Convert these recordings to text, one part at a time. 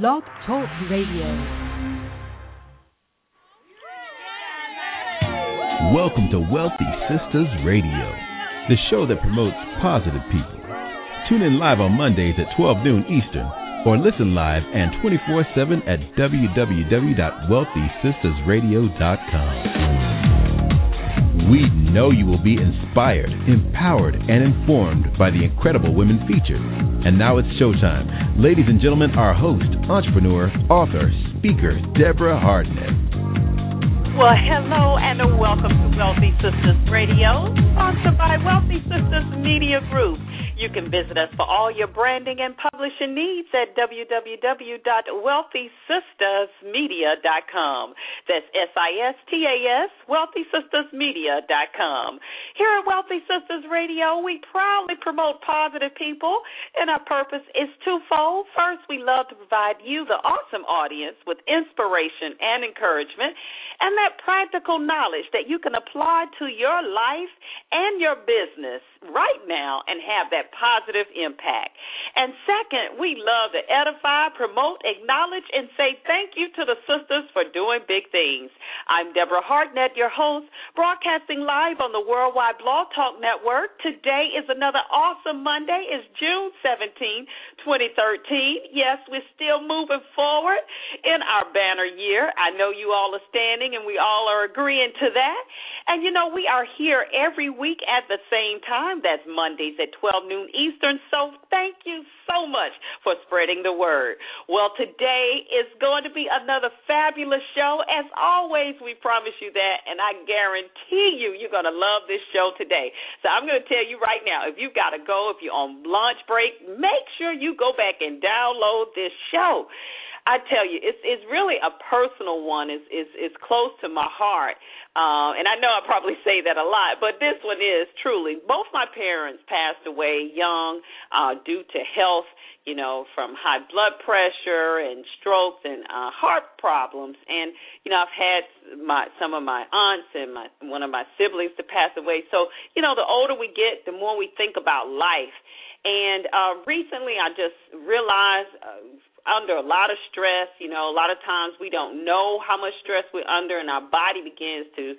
Blog Talk Radio. Welcome to Wealthy Sistas Radio, the show that promotes positive people. Tune in live on Mondays at 12 noon Eastern or listen live and 24 7 at www.wealthysistasradio.com. We know you will be inspired, empowered, and informed by the incredible women featured. And now it's showtime. Ladies and gentlemen, our host, entrepreneur, author, speaker, Deborah Hardnett. Well, hello and welcome to Wealthy Sistas Radio, sponsored by Wealthy Sistas Media Group. You can visit us for all your branding and publishing needs at www.wealthysistasmedia.com. That's S-I-S-T-A-S, wealthysistasmedia.com. Here at Wealthy Sistas Radio, we proudly promote positive people, and our purpose is twofold. First, we love to provide you, the awesome audience, with inspiration and encouragement, and that practical knowledge that you can apply to your life and your business right now and have that positive impact. And second, we love to edify, promote, acknowledge, and say thank you to the sisters for doing big things. I'm Deborah Hartnett, your host, broadcasting live on the Worldwide Blog Talk Network. Today is another awesome Monday. It's June 17, 2013. Yes, we're still moving forward in our banner year. I know you all are standing and we all are agreeing to that. And you know, we are here every week at the same time. That's Mondays at 12 noon Eastern. So thank you so much for spreading the word. Well, today is going to be another fabulous show. As always, we promise you that, and I guarantee you, you're going to love this show today. So I'm going to tell you right now if you've got to go, if you're on lunch break, make sure you go back and download this show. I tell you, it's it's really a personal one. It's it's, it's close to my heart, uh, and I know I probably say that a lot, but this one is truly. Both my parents passed away young uh, due to health, you know, from high blood pressure and strokes and uh, heart problems. And you know, I've had my some of my aunts and my one of my siblings to pass away. So you know, the older we get, the more we think about life. And uh, recently, I just realized. Uh, under a lot of stress. You know, a lot of times we don't know how much stress we're under, and our body begins to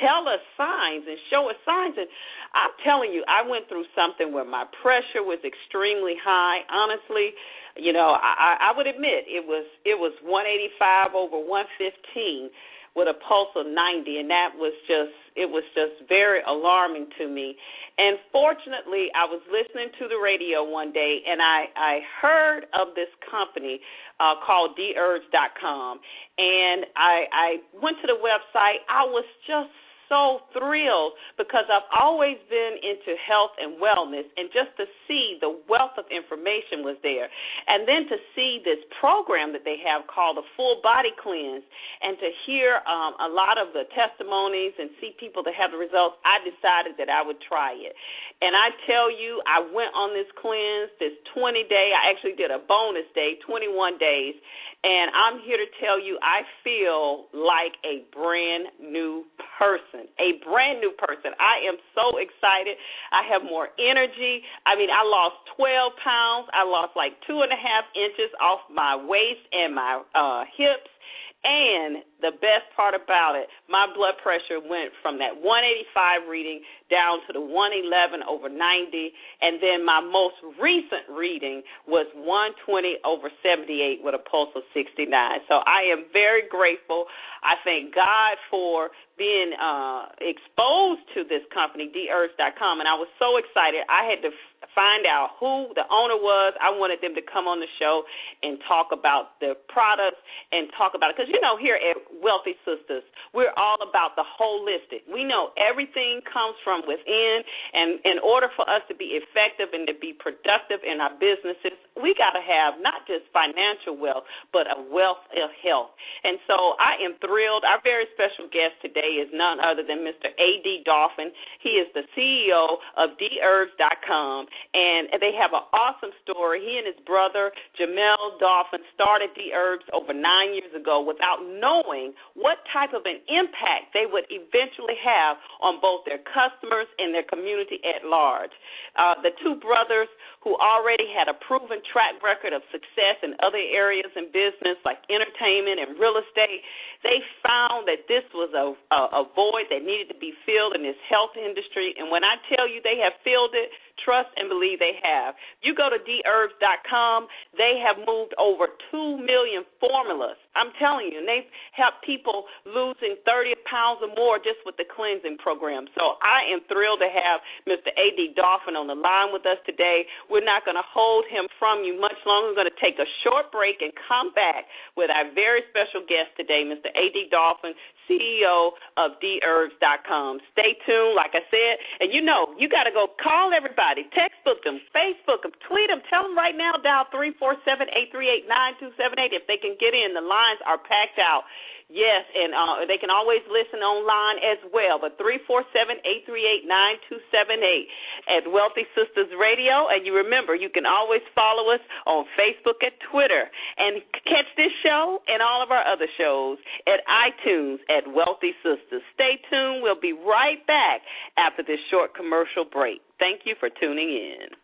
tell us signs and show us signs. And I'm telling you, I went through something where my pressure was extremely high. Honestly, you know, I, I would admit it was it was 185 over 115 with a pulse of 90, and that was just it was just very alarming to me. And fortunately, I was listening to the radio one day, and I I heard of this company uh, called DHerbs.com, and I I went to the website. I was just so thrilled because I've always been into health and wellness, and just to see the wealth of information was there. And then to see this program that they have called the Full Body Cleanse, and to hear um, a lot of the testimonies and see people that have the results, I decided that I would try it. And I tell you, I went on this cleanse, this 20 day, I actually did a bonus day, 21 days, and I'm here to tell you, I feel like a brand new person. A brand new person. I am so excited. I have more energy. I mean, I lost 12 pounds. I lost like two and a half inches off my waist and my uh, hips. And the best part about it, my blood pressure went from that 185 reading down to the 111 over 90, and then my most recent reading was 120 over 78 with a pulse of 69. So I am very grateful. I thank God for being uh, exposed to this company, DHerbs.com, and I was so excited. I had to find out who the owner was. I wanted them to come on the show and talk about the products and talk about it. Because, you know, here at Wealthy Sistas, we're all about the holistic. We know everything comes from within, and in order for us to be effective and to be productive in our businesses, we got to have not just financial wealth, but a wealth of health. And so I am thrilled. Our very special guest today is none other than Mr. A.D. Dolphin. He is the CEO of DHerbs.com, and they have an awesome story. He and his brother Jamel Dolphin started DHerbs over nine years ago without knowing what type of an impact they would eventually have on both their customers and their community at large. Uh, the two brothers who already had a proven track record of success in other areas in business like entertainment and real estate, they found that this was a, a, a void that needed to be filled in this health industry. And when I tell you they have filled it, trust and believe they have. You go to dherbs.com, they have moved over 2 million formulas. I'm telling you, and they've helped people losing 30 pounds or more just with the cleansing program. So I am thrilled to have Mr. A.D. Dolphin on the line with us today. We're not going to hold him from you much longer. We're going to take a short break and come back with our very special guest today, Mr. A.D. Dolphin, CEO of dherbs.com. Stay tuned, like I said, and you know, you got to go call everybody. Textbook them, Facebook them, tweet them. Tell them right now, dial 347 838 9278 if they can get in. The lines are packed out. Yes, and uh, they can always listen online as well. But three four seven eight three eight nine two seven eight at Wealthy Sistas Radio. And you remember, you can always follow us on Facebook and Twitter. And catch this show and all of our other shows at iTunes at Wealthy Sistas. Stay tuned. We'll be right back after this short commercial break. Thank you for tuning in.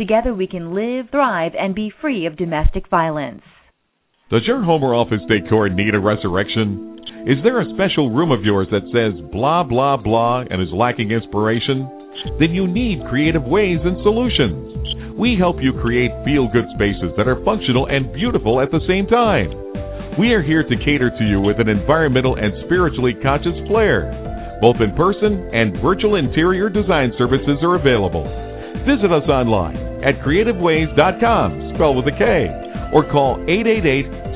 Together we can live, thrive, and be free of domestic violence. Does your home or office decor need a resurrection? Is there a special room of yours that says blah, blah, blah and is lacking inspiration? Then you need creative ways and solutions. We help you create feel good spaces that are functional and beautiful at the same time. We are here to cater to you with an environmental and spiritually conscious flair. Both in person and virtual interior design services are available. Visit us online at kreativeways.com, spelled with a K, or call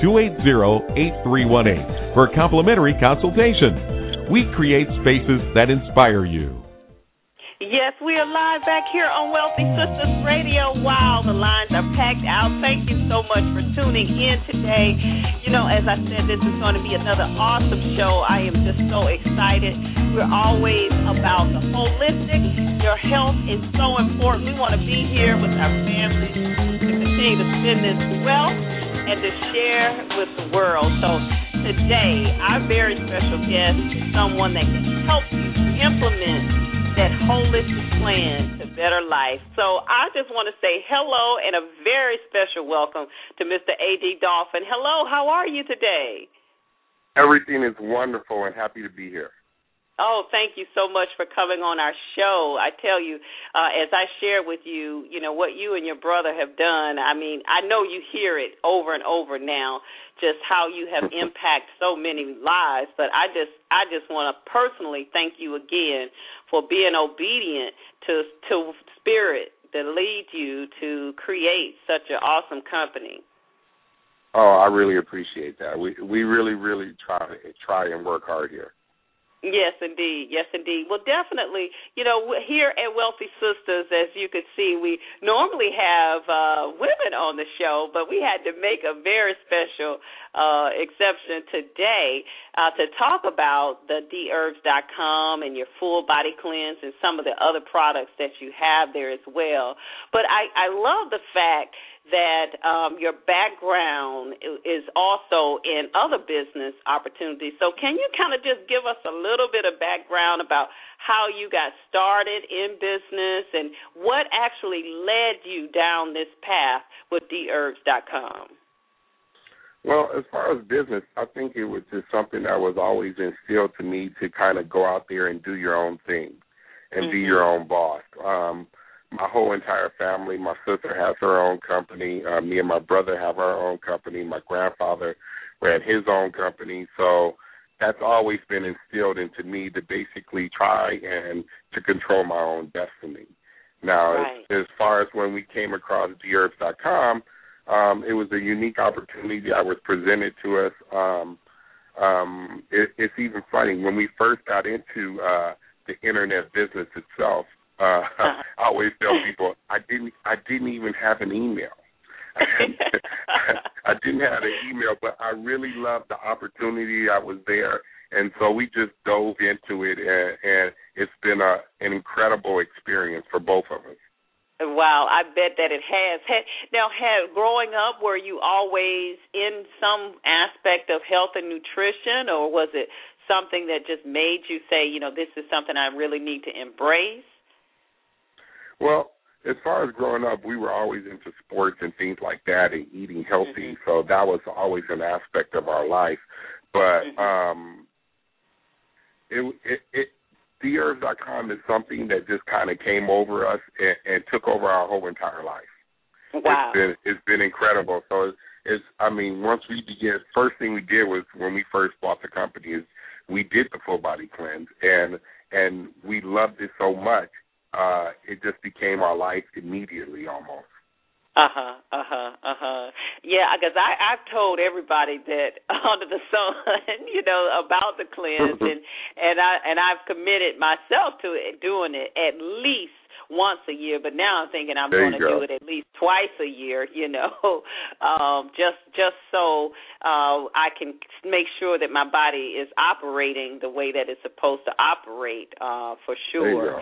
888-280-8318 for a complimentary consultation. We create spaces that inspire you. Yes, we are live back here on Wealthy Sistas Radio. Wow, the lines are packed out. Thank you so much for tuning in today. You know, as I said, this is going to be another awesome show. I am just so excited. We're always about the holistic. Your health is so important. We want to be here with our families to continue to spend this wealth and to share with the world. So today, our very special guest is someone that can help you implement that holistic plan to better life. So I just want to say hello and a very special welcome to Mr. A.D. Dolphin. Hello, how are you today? Everything is wonderful and happy to be here. Oh, thank you so much for coming on our show. I tell you, uh, as I share with you, you know, what you and your brother have done, I mean, I know you hear it over and over now, just how you have impacted so many lives, but I just I just want to personally thank you again for being obedient to to spirit that leads you to create such an awesome company. Oh, I really appreciate that. We we really really try try and work hard here. Yes, indeed. Yes, indeed. Well, definitely. You know, here at Wealthy Sistas, as you can see, we normally have uh, women on the show, but we had to make a very special uh, exception today uh, to talk about the dherbs.com and your full body cleanse and some of the other products that you have there as well. But I, I love the fact that um, your background is also in other business opportunities. So, can you kind of just give us a little bit of background about how you got started in business and what actually led you down this path with dherbs.com? Well, as far as business, I think it was just something that was always instilled to me to kind of go out there and do your own thing and mm-hmm. be your own boss. Um, my whole entire family. My sister has her own company. Uh, me and my brother have our own company. My grandfather ran his own company. So that's always been instilled into me to basically try and to control my own destiny. Now, right. as, as far as when we came across dherbs.com, um, it was a unique opportunity that was presented to us. Um, um, it, it's even funny when we first got into uh, the internet business itself. Uh, uh-huh. I always tell people I didn't I didn't even have an email. I didn't have an email, but I really loved the opportunity. I was there, and so we just dove into it, and, and it's been a an incredible experience for both of us. Wow, I bet that it has. Now, had growing up, were you always in some aspect of health and nutrition, or was it something that just made you say, you know, this is something I really need to embrace? Well, as far as growing up, we were always into sports and things like that, and eating healthy. Mm-hmm. So that was always an aspect of our life. But mm-hmm. um, it it it dherbs.com is something that just kind of came over us and, and took over our whole entire life. Wow. It's been it's been incredible. So it's, it's I mean, once we began, first thing we did was when we first bought the company is we did the full body cleanse and and we loved it so much, uh, it just became our life immediately almost. Uh huh. Uh huh. Uh huh. Yeah, because I I've told everybody that under the sun, you know, about the cleanse, and and I and I've committed myself to it, doing it at least once a year. But now I'm thinking I'm going to do it at least twice a year. You know, um, just just so uh, I can make sure that my body is operating the way that it's supposed to operate. Uh, for sure.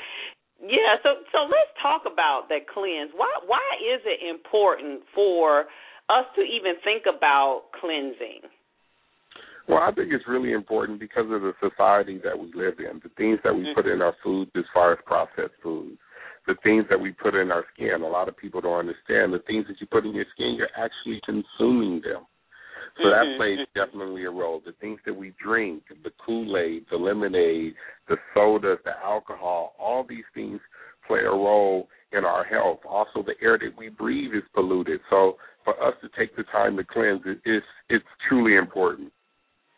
Yeah, so so let's talk about that cleanse. Why why is it important for us to even think about cleansing? Well, I think it's really important because of the society that we live in, the things that we mm-hmm. put in our foods as far as processed foods, the things that we put in our skin. A lot of people don't understand the things that you put in your skin, you're actually consuming them. So that mm-hmm. plays definitely a role. The things that we drink, the Kool Aid, the lemonade, the sodas, the alcohol, all these things play a role in our health. Also, the air that we breathe is polluted. So for us to take the time to cleanse it is it's truly important.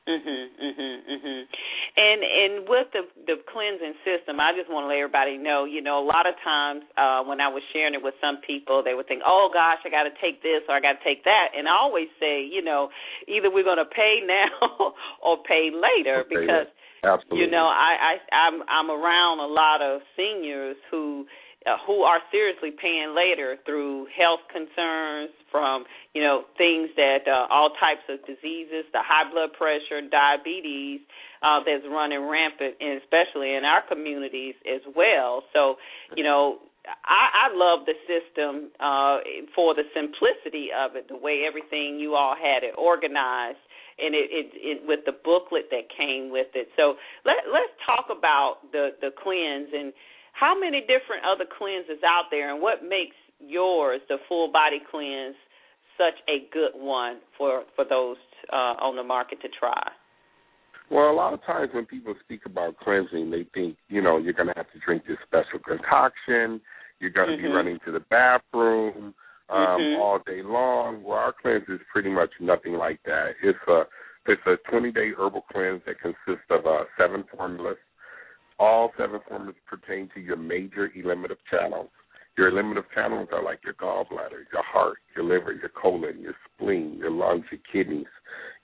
Mhm, mhm, mhm. And and with the the cleansing system, I just want to let everybody know, you know, a lot of times uh when I was sharing it with some people, they would think, "Oh gosh, I got to take this or I got to take that." And I always say, you know, either we're going to pay now or pay later because Absolutely. you know, I I I'm I'm around a lot of seniors who uh, who are seriously paying later through health concerns from you know things that uh, all types of diseases the high blood pressure diabetes uh, that's running rampant and especially in our communities as well so you know I, I love the system uh, for the simplicity of it, the way everything you all had it organized, and it, it, it with the booklet that came with it. So let let's talk about the the cleanse and how many different other cleanses out there, and what makes yours, the full body cleanse, such a good one for for those uh, on the market to try? Well, a lot of times when people speak about cleansing, they think you know you're going to have to drink this special concoction. You're going to mm-hmm. be running to the bathroom um, mm-hmm. all day long. Well, our cleanse is pretty much nothing like that. It's a it's a 20 day herbal cleanse that consists of uh, seven formulas all seven formulas pertain to your major eliminative channels. Your eliminative channels are like your gallbladder, your heart, your liver, your colon, your spleen, your lungs, your kidneys,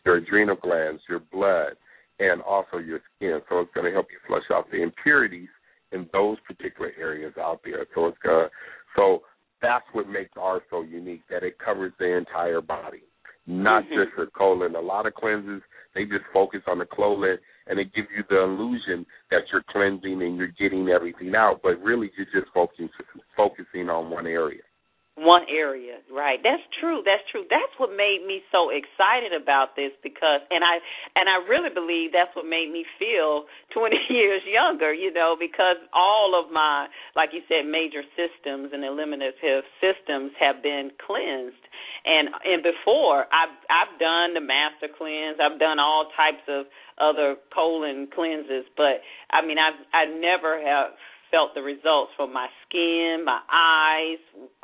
your adrenal glands, your blood, and also your skin. So it's going to help you flush out the impurities in those particular areas out there. So it's going to, so that's what makes ours so unique that it covers the entire body, not mm-hmm. just the colon. A lot of cleanses they just focus on the colon and it gives you the illusion that you're cleansing and you're getting everything out, but really you're just focusing focusing on one area. One area, right? That's true. That's true. That's what made me so excited about this because, and I and I really believe that's what made me feel 20 years younger. You know, because all of my, like you said, major systems and eliminative systems have been cleansed. And and before, I've I've done the master cleanse. I've done all types of other colon cleanses, but I mean, I've I never have felt the results from my skin, my eyes,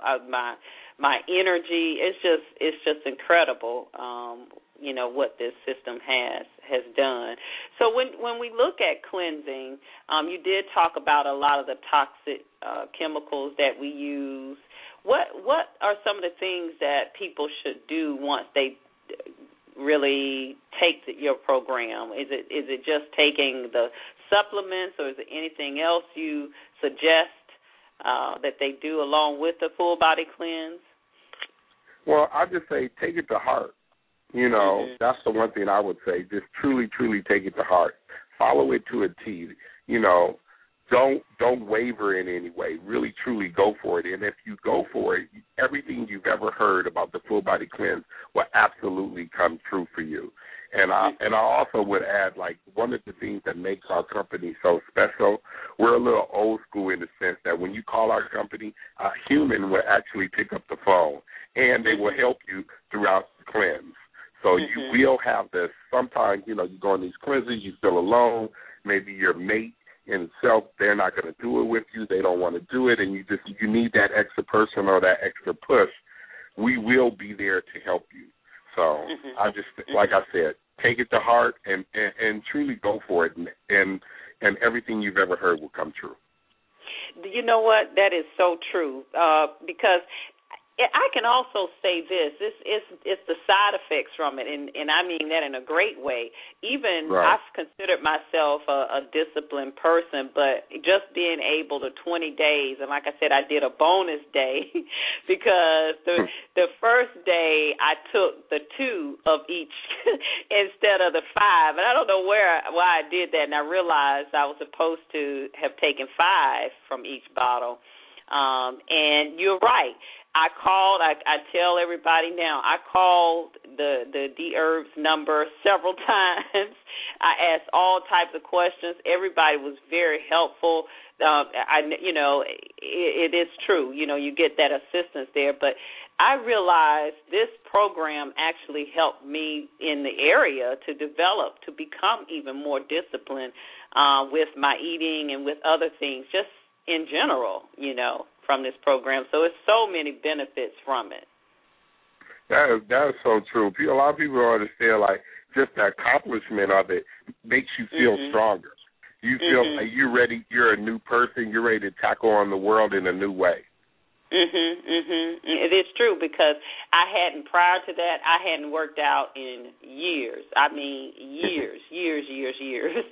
uh, my my energy. It's just it's just incredible. Um, you know what this system has has done. So when when we look at cleansing, um, you did talk about a lot of the toxic uh, chemicals that we use. What what are some of the things that people should do once they really take the, your program? Is it is it just taking the supplements, or is there anything else you suggest uh, that they do along with the full body cleanse? Well, I just say take it to heart. You know, mm-hmm. that's the one thing I would say. Just truly, truly take it to heart. Follow it to a T. You know, don't don't waver in any way. Really, truly go for it. And if you go for it, everything you've ever heard about the full body cleanse will absolutely come true for you. And I and I also would add like one of the things that makes our company so special, we're a little old school in the sense that when you call our company, a human will actually pick up the phone and they will help you throughout the cleanse. So mm-hmm. you will have this. Sometimes you know you go on these cleanses, you feel alone. Maybe your mate in itself, they're not going to do it with you. They don't want to do it, and you just you need that extra person or that extra push. We will be there to help you. So mm-hmm. I just like I said, take it to heart and, and and truly go for it, and and and everything you've ever heard will come true. You know what? That is so true. Uh, because I can also say this: this is it's the side effects from it, and and I mean that in a great way. Even right. I've considered myself a, a disciplined person, but just being able to 20 days, and like I said, I did a bonus day because the the first day I took the two of each instead of the five, and I don't know where why I did that, and I realized I was supposed to have taken five from each bottle. Um, and you're right I called. I, I tell everybody now. I called the the Dherbs number several times. I asked all types of questions. Everybody was very helpful. Um, I, you know, it, it is true. You know, you get that assistance there, but I realized this program actually helped me in the area to develop, to become even more disciplined uh, with my eating and with other things, just in general. You know from this program. So it's so many benefits from it. That is that is so true. A lot of people don't understand like just the accomplishment of it makes you feel mm-hmm. stronger. You feel mm-hmm. like you're ready. You're a new person. You're ready to tackle on the world in a new way. Mhm, mhm. It is true because I hadn't prior to that I hadn't worked out in years. I mean years, years, years, years.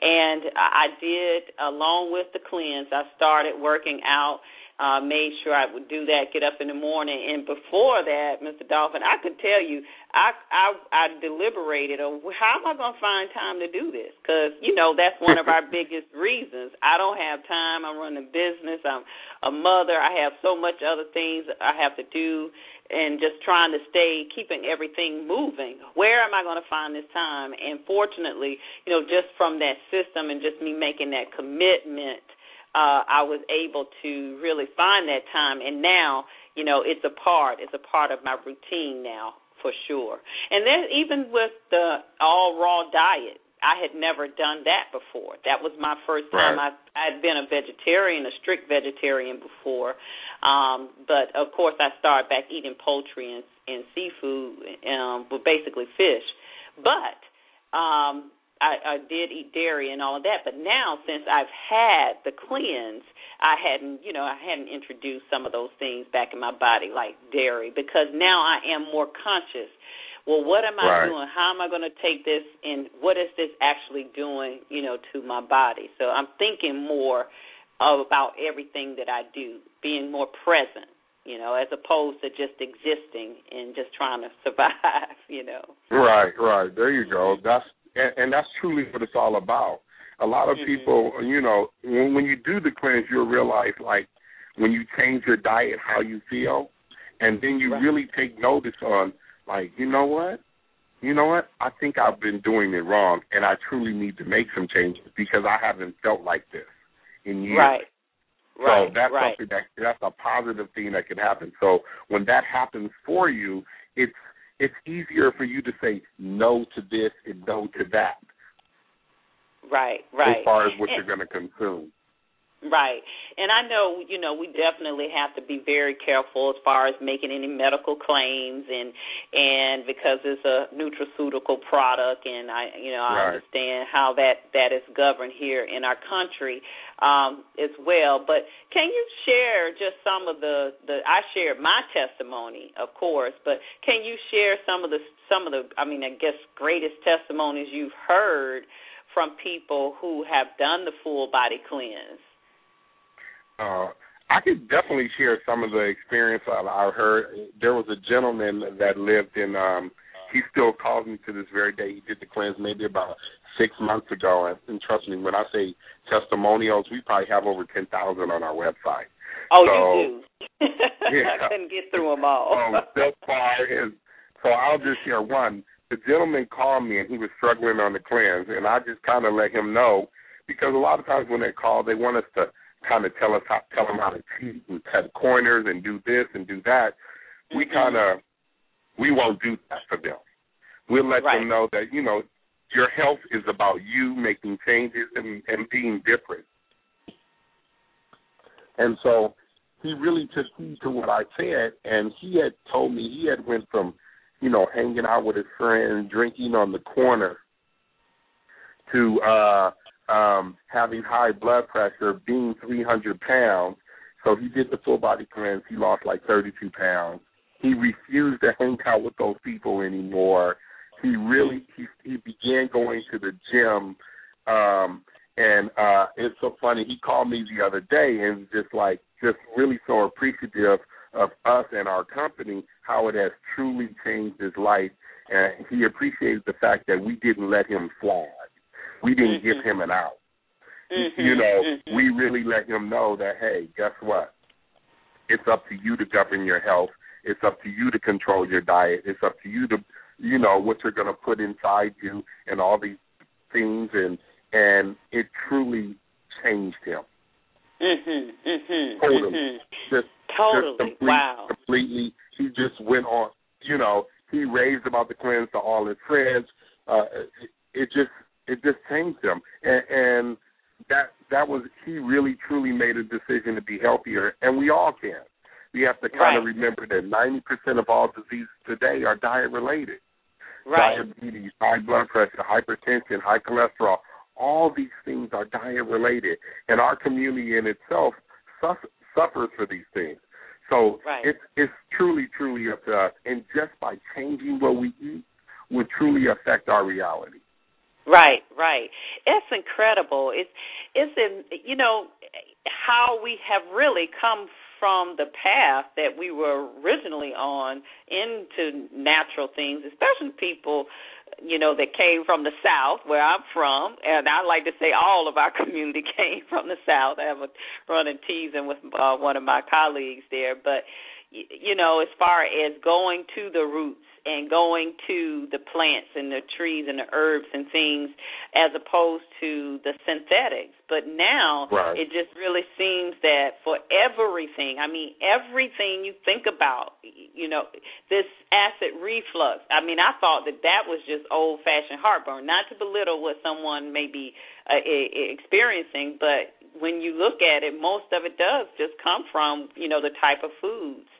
And I did along with the cleanse. I started working out uh, made sure I would do that, get up in the morning. And before that, Mr. Dolphin, I could tell you, I I, I deliberated on how am I going to find time to do this? Because you know that's one of our biggest reasons. I don't have time. I'm running business. I'm a mother. I have so much other things I have to do, and just trying to stay keeping everything moving. Where am I going to find this time? And fortunately, you know, just from that system and just me making that commitment uh, I was able to really find that time. And now, you know, it's a part. It's a part of my routine now for sure. And then even with the all raw diet, I had never done that before. That was my first time. Right. I I'd been a vegetarian, a strict vegetarian before, um, but of course I started back eating poultry and, and seafood, um, but basically fish. But um, I, I did eat dairy and all of that, but now since I've had the cleanse, I hadn't, you know, I hadn't introduced some of those things back in my body like dairy because now I am more conscious. Well, what am I right. doing? How am I going to take this and what is this actually doing, you know, to my body? So I'm thinking more about everything that I do, being more present, you know, as opposed to just existing and just trying to survive, you know. Right, right. There you go. That's and, and that's truly what it's all about. A lot of mm-hmm. people, you know, when when you do the cleanse, you'll realize like when you change your diet, how you feel, and then you right. really take notice on like, you know what, you know what, I think I've been doing it wrong, and I truly need to make some changes because I haven't felt like this in years. Right. So right, that's right. something that that's a positive thing that can happen. So when that happens for you, it's it's easier for you to say no to this and no to that. Right, right. As far as what and, you're going to consume. Right. And I know, you know, we definitely have to be very careful as far as making any medical claims and and because it's a nutraceutical product and I you know, I right. understand how that that is governed here in our country um as well. But can you share just some of the the I shared my testimony, of course, but can you share some of the some of the I mean, I guess greatest testimonies you've heard from people who have done the full body cleanse? Uh, I could definitely share some of the experience I, I heard. There was a gentleman that lived in. um He still calls me to this very day. He did the cleanse maybe about six months ago, and, and trust me, when I say testimonials, we probably have over ten thousand on our website. Oh, so, you do. yeah. I couldn't get through them all. um, that far is. So I'll just share one. The gentleman called me and he was struggling on the cleanse, and I just kind of let him know because a lot of times when they call, they want us to kind of tell us how tell them how to cheat and cut corners and do this and do that. Mm-hmm. We kind of we won't do that for them. We'll let right. them know that you know your health is about you making changes and, and being different. And so he really took heed to what I said, and he had told me he had went from, you know, hanging out with his friends, drinking on the corner, to uh um, having high blood pressure, being 300 pounds. So he did the full body cleanse. He lost like 32 pounds. He refused to hang out with those people anymore. He really he he began going to the gym, um, and uh, it's so funny. He called me the other day and just like just really so appreciative of us and our company, how it has truly changed his life, and he appreciated the fact that we didn't let him slide. We didn't mm-hmm. give him an out. Mm-hmm. You know, mm-hmm. we really let him know that hey, guess what? It's up to you to govern your health. It's up to you to control your diet. It's up to you to, you know, what you're going to put inside you and all these things, and and it truly changed him. Mhm. Mhm. Totally. Mhm. Just totally. Just complete, wow. Completely. He just went on. You know, he raved about the cleanse to all his friends. Uh, it, it just it just changed him, and, and that that was he really truly made a decision to be healthier, and we all can. We have to kind right. of remember that ninety percent of all diseases today are diet related. Right. Diabetes, high blood pressure, hypertension, high cholesterol. All these things are diet related, and our community in itself suff- suffers for these things. So right. it's it's truly, truly up to us, and just by changing what we eat would truly affect our reality. Right, right. It's incredible. It's it's in you know how we have really come from the path that we were originally on into natural things, especially people you know that came from the south where I'm from and I like to say all of our community came from the south. I have a running teasing with uh, one of my colleagues there, but you know as far as going to the roots and going to the plants and the trees and the herbs and things as opposed to the synthetics. But now right. it just really seems that for everything, I mean, everything you think about, you know, this acid reflux, I mean, I thought that that was just old fashioned heartburn, not to belittle what someone may be uh, experiencing, but when you look at it, most of it does just come from, you know, the type of foods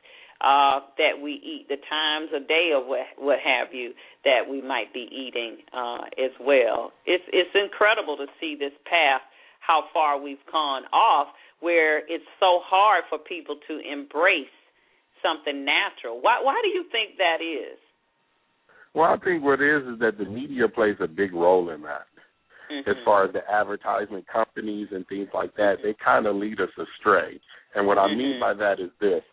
uh, that we eat, the times of day or what, what have you that we might be eating uh, as well. It's it's incredible to see this path, how far we've gone off, where it's so hard for people to embrace something natural. Why why do you think that is? Well, I think what it is is that the media plays a big role in that. Mm-hmm. As far as the advertisement companies and things like that, they kind of lead us astray. And what mm-hmm. I mean by that is this: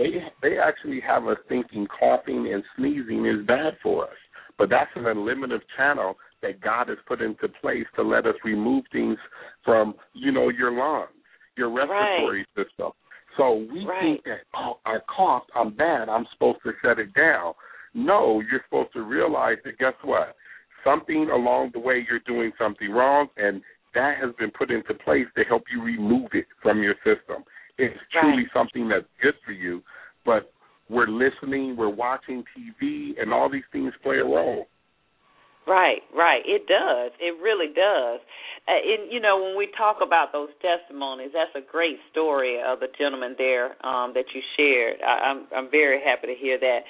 they they actually have us thinking coughing and sneezing is bad for us. But that's an eliminative channel that God has put into place to let us remove things from, you know, your lungs, your respiratory right. system. So we right. think that, oh, I coughed, I'm bad, I'm supposed to shut it down. No, you're supposed to realize that guess what? Something along the way you're doing something wrong and that has been put into place to help you remove it from your system it's truly right. something that's good for you. But we're listening, we're watching TV, and all these things play a role. Right, right. It does. It really does. uh, and you know when we talk about those testimonies, that's a great story of the gentleman there um, that you shared. I, I'm I'm very happy to hear that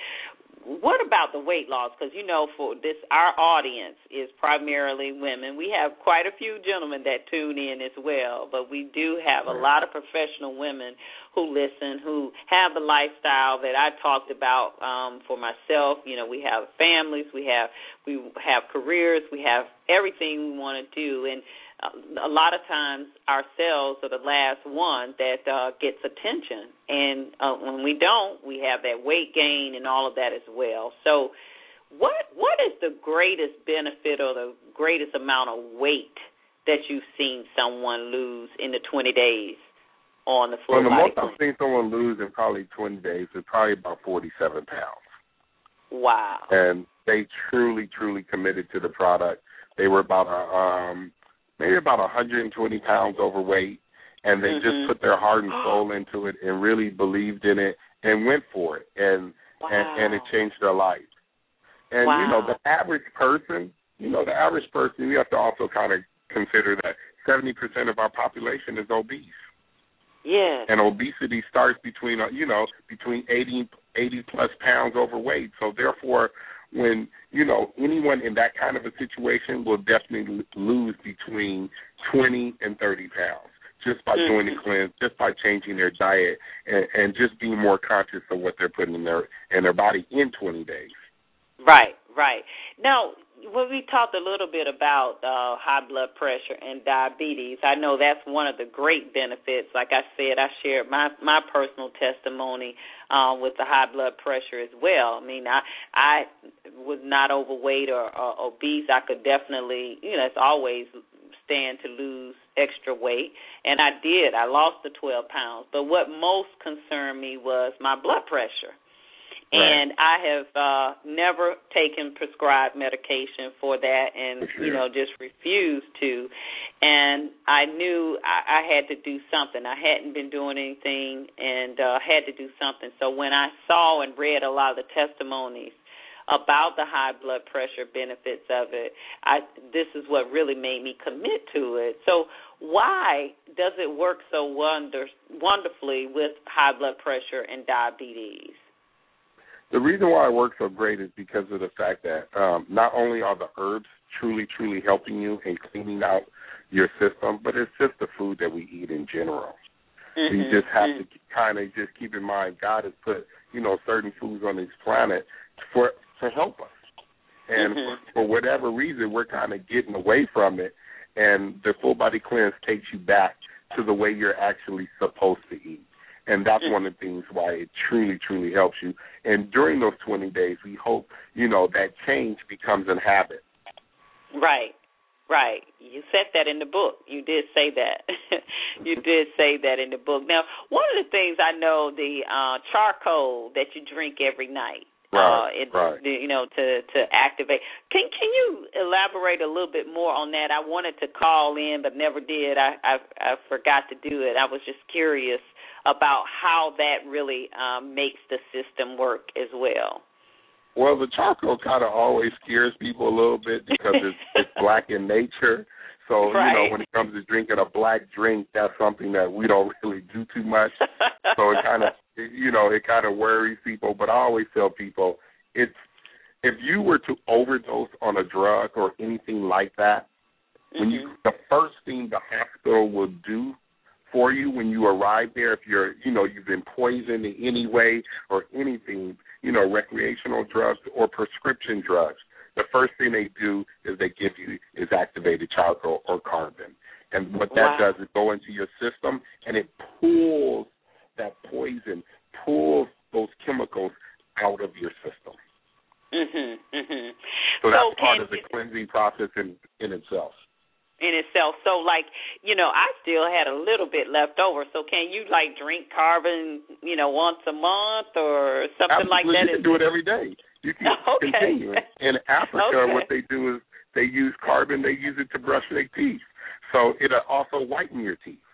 what about the weight loss? Because you know, for this, our audience is primarily women. We have quite a few gentlemen that tune in as well, but we do have a lot of professional women who listen, who have the lifestyle that I talked about um, for myself. You know, we have families, we have we have careers, we have everything we want to do, and a lot of times ourselves are the last one that uh, gets attention, and uh, when we don't, we have that weight gain and all of that as well. So, what what is the greatest benefit or the greatest amount of weight that you've seen someone lose in the 20 days on the floor? Well, the most I've seen someone lose in probably 20 days is probably about 47 pounds. Wow! And they truly, truly committed to the product. They were about a um maybe about 120 pounds overweight, and they mm-hmm. just put their heart and soul into it and really believed in it and went for it, and wow. and and it changed their life. And wow. you know, the average person, you know, the average person, we have to also kind of consider that 70% of our population is obese. Yeah. And obesity starts between, uh, you know, between 80, 80 plus pounds overweight. So therefore, when you know anyone in that kind of a situation will definitely lose between 20 and 30 pounds just by mm-hmm. doing the cleanse, just by changing their diet, and, and just being more conscious of what they're putting in their in their body in 20 days. Right, right. Now, when we talked a little bit about uh, high blood pressure and diabetes, I know that's one of the great benefits. Like I said, I shared my my personal testimony uh, with the high blood pressure as well. I mean, I I was not overweight or, or obese. I could definitely, you know, it's always stand to lose extra weight, and I did. I lost the 12 pounds. But what most concerned me was my blood pressure and I have uh never taken prescribed medication for that and sure. you know just refused to and I knew I, I had to do something. I hadn't been doing anything and uh had to do something. So when I saw and read a lot of the testimonies about the high blood pressure benefits of it, I this is what really made me commit to it. So why does it work so wonder wonderfully with high blood pressure and diabetes? The reason why it works so great is because of the fact that um, not only are the herbs truly, truly helping you and cleaning out your system, but it's just the food that we eat in general. Mm-hmm. You just have mm-hmm. to kind of just keep in mind God has put you know certain foods on this planet for to help us, and mm-hmm. for, for whatever reason we're kind of getting away from it, and the full body cleanse takes you back to the way you're actually supposed to eat. And that's one of the things why it truly, truly helps you. And during those 20 days, we hope, you know, that change becomes a habit. Right. Right. You said that in the book. You did say that. you did say that in the book. Now, one of the things I know the uh charcoal that you drink every night. Right. Uh it, right. you know to to activate. Can can you elaborate a little bit more on that? I wanted to call in but never did. I I I forgot to do it. I was just curious about how that really um, makes the system work as well. Well, the charcoal kind of always scares people a little bit because it's, it's black in nature. So right. you know, when it comes to drinking a black drink, that's something that we don't really do too much. so it kind of, you know, it kind of worries people. But I always tell people, it's if you were to overdose on a drug or anything like that, mm-hmm. when you the first thing the hospital will do for you when you arrive there if you're you know you've been poisoned in any way or anything you know recreational drugs or prescription drugs the first thing they do is they give you is activated charcoal or carbon. And what that wow. does is go into your system and it pulls that poison pulls those chemicals out of your system. Mhm mhm so that's so part of the cleansing process in in itself in itself. So like, you know, I still had a little bit left over. So can you like drink carbon, you know, once a month or something Absolutely. like that? You can do it every day. You can okay. continue. In Africa, okay. what they do is they use carbon. They use it to brush their teeth, so it'll also whiten your teeth.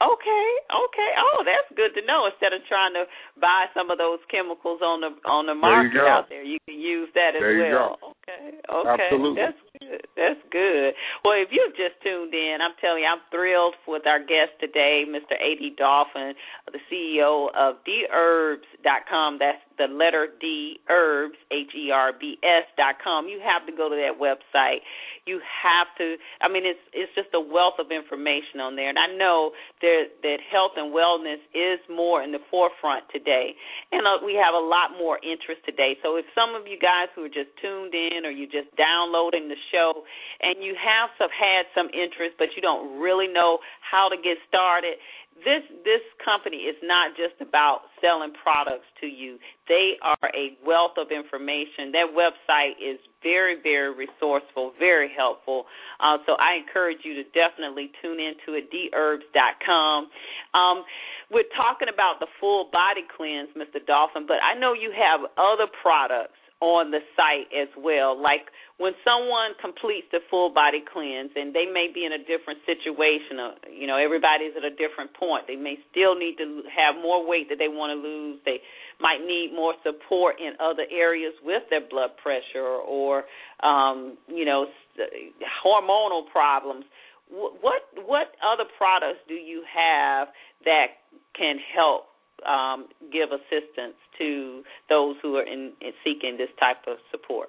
Okay, okay. Oh, that's good to know. Instead of trying to buy some of those chemicals on the on the market there out there, you can use that as there well. Go. Okay, okay. Absolutely. That's good. That's good. Well, if you've just tuned in, I'm telling you, I'm thrilled with our guest today, Mr. A.D. Dolphin, the CEO of DHerbs.com. That's the letter D Herbs H E R B S dot com. You have to go to that website. You have to. I mean, it's it's just a wealth of information on there, and I know there that health and wellness is more in the forefront today, and uh, we have a lot more interest today. So if some of you guys who are just tuned in or you just downloading the show, and you have some had some interest, but you don't really know how to get started this this company is not just about selling products to you. They are a wealth of information. Their website is very very resourceful, very helpful. Uh, so I encourage you to definitely tune into it. Dherbs.com. Um, we're talking about the full body cleanse, Mr. Dolphin, but I know you have other products on the site as well. Like when someone completes the full body cleanse and they may be in a different situation, uh, you know, everybody's at a different point. They may still need to have more weight that they want to lose. They might need more support in other areas with their blood pressure or um, you know, hormonal problems. What what other products do you have that can help um, give assistance to those who are in, in seeking this type of support?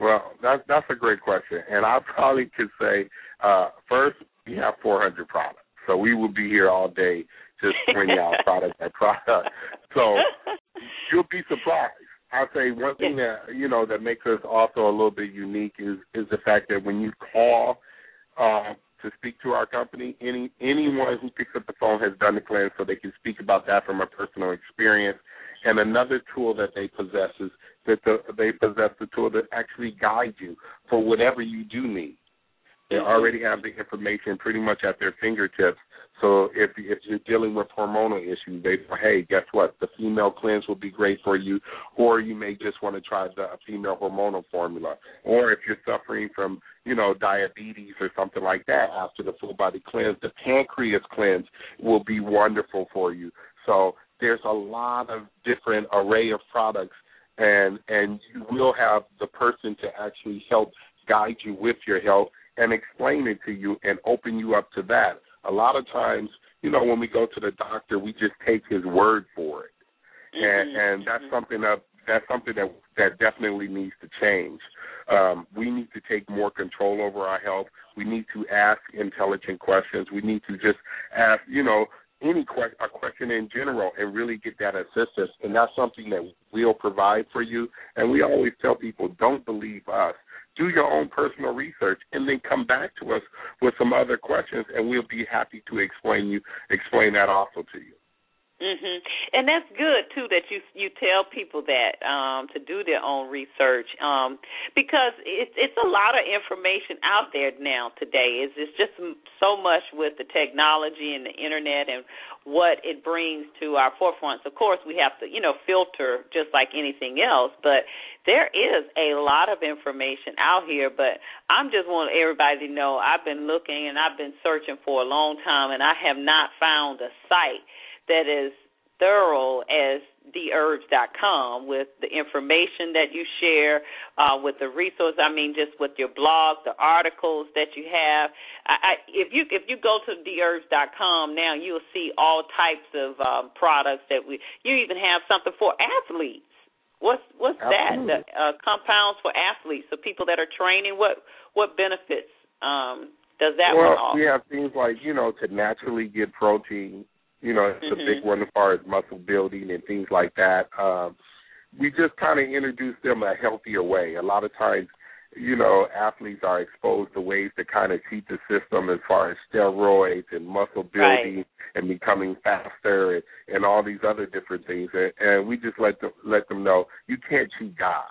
Well, that's that's a great question, and I probably could say uh, first we have 400 products, so we will be here all day just bringing out product by product. So you'll be surprised. I'll say one thing that you know that makes us also a little bit unique is is the fact that when you call uh, to speak to our company. Any anyone who picks up the phone has done the cleanse, so they can speak about that from a personal experience. And another tool that they possess is that the, they possess the tool that actually guide you for whatever you do need. They already have the information pretty much at their fingertips. So if if you're dealing with hormonal issues, they hey, guess what? The female cleanse will be great for you, or you may just want to try the female hormonal formula. Or if you're suffering from you know diabetes or something like that, after the full body cleanse, the pancreas cleanse will be wonderful for you. So there's a lot of different array of products and and you will have the person to actually help guide you with your health and explain it to you and open you up to that. A lot of times, you know, when we go to the doctor, we just take his word for it, and mm-hmm. and that's mm-hmm. something that that's something that that definitely needs to change. Um, we need to take more control over our health. We need to ask intelligent questions. We need to just ask, you know, any que- a question in general and really get that assistance. And that's something that we'll provide for you. And we always tell people, don't believe us do your own personal research, and then come back to us with some other questions, and we'll be happy to explain you explain that also to you. Mhm. And that's good too that you you tell people that um to do their own research um because it's it's a lot of information out there now today. It's it's just so much with the technology and the internet and what it brings to our forefronts. Of course, we have to, you know, filter just like anything else, but there is a lot of information out here, but I'm just wanting everybody to know I've been looking and I've been searching for a long time and I have not found a site that is thorough as dherbs.com with the information that you share, uh, with the resource. I mean, just with your blog, the articles that you have. I, I, if you if you go to dherbs.com now, you'll see all types of um, products that we. You even have something for athletes. What's what's Absolutely. that? The uh, compounds for athletes, so people that are training. What what benefits um, does that well, one offer? we have things like you know to naturally get protein you know, it's mm-hmm. a big one as far as muscle building and things like that. Um, we just kind of introduce them a healthier way. A lot of times, you know, athletes are exposed to ways to kind of cheat the system as far as steroids and muscle building right. and becoming faster and, and all these other different things. And, and we just let them let them know you can't cheat God.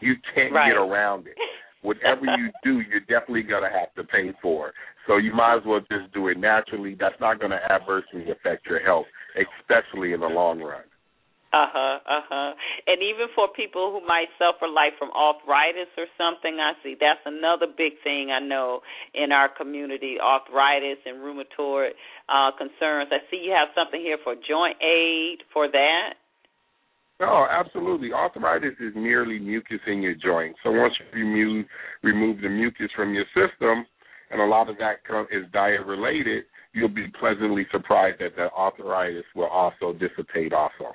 You can't right. get around it. Whatever you do, you're definitely gonna have to pay for. So you might as well just do it naturally. That's not going to adversely affect your health, especially in the long run. Uh huh. Uh huh. And even for people who might suffer like from arthritis or something, I see that's another big thing I know in our community: arthritis and rheumatoid uh, concerns. I see you have something here for joint aid for that. Oh, absolutely. Arthritis is merely mucus in your joints. So once you remove remove the mucus from your system, and a lot of that is diet related, you'll be pleasantly surprised that the arthritis will also dissipate also.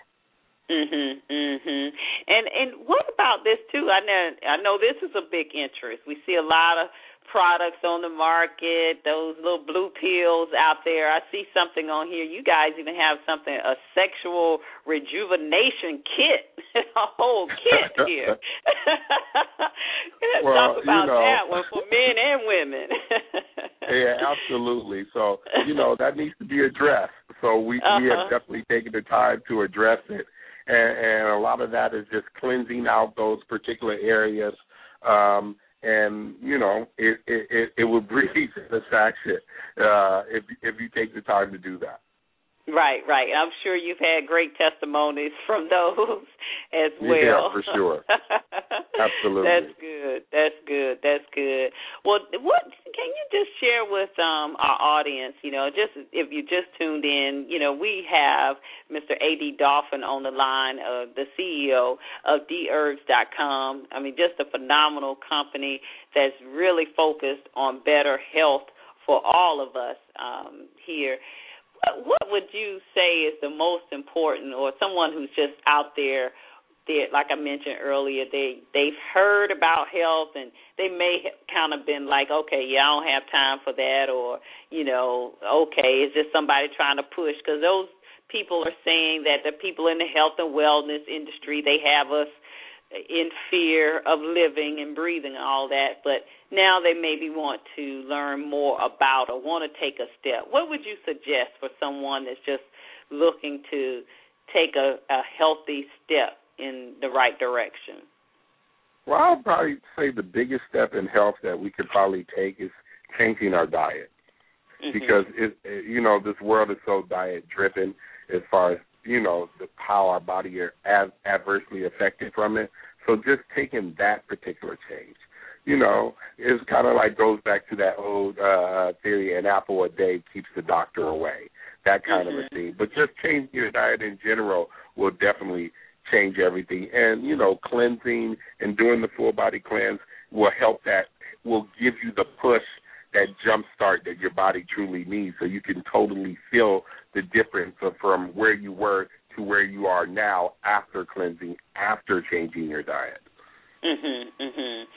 Mhm, mhm. And and what about this too? I know I know this is a big interest. We see a lot of products on the market, those little blue pills out there. I see something on here. You guys even have something a sexual rejuvenation kit, a whole kit here. well, talk about you know, that one for men and women. yeah, absolutely. So you know that needs to be addressed. So we uh-huh. we have definitely taken the time to address it and, and a lot of that is just cleansing out those particular areas. Um, and you know, it it it, it will breathe satisfaction uh, if if you take the time to do that. Right, right. I'm sure you've had great testimonies from those as well. Yeah, for sure. Absolutely. That's good. That's good. That's good. Well, what can you just share with um our audience, you know, just if you just tuned in, you know, we have Mr. AD Dolphin on the line, uh, the CEO of dherbs.com. I mean, just a phenomenal company that's really focused on better health for all of us um here what would you say is the most important, or someone who's just out there? That, like I mentioned earlier, they they've heard about health and they may have kind of been like, okay, yeah, I don't have time for that, or you know, okay, is this somebody trying to push? Because those people are saying that the people in the health and wellness industry they have us in fear of living and breathing and all that, but now they maybe want to learn more about or want to take a step. What would you suggest for someone that's just looking to take a, a healthy step in the right direction? Well, I'll probably say the biggest step in health that we could probably take is changing our diet. Mm-hmm. Because it, it, you know, this world is so diet driven as far as you know the, how our body are ad, adversely affected from it. So just taking that particular change, you know, is kind of like goes back to that old uh theory: an apple a day keeps the doctor away. That kind mm-hmm. of a thing. But just changing your diet in general will definitely change everything. And you know, cleansing and doing the full body cleanse will help. That will give you the push that jump start that your body truly needs so you can totally feel the difference from where you were to where you are now after cleansing, after changing your diet. Mhm, mhm.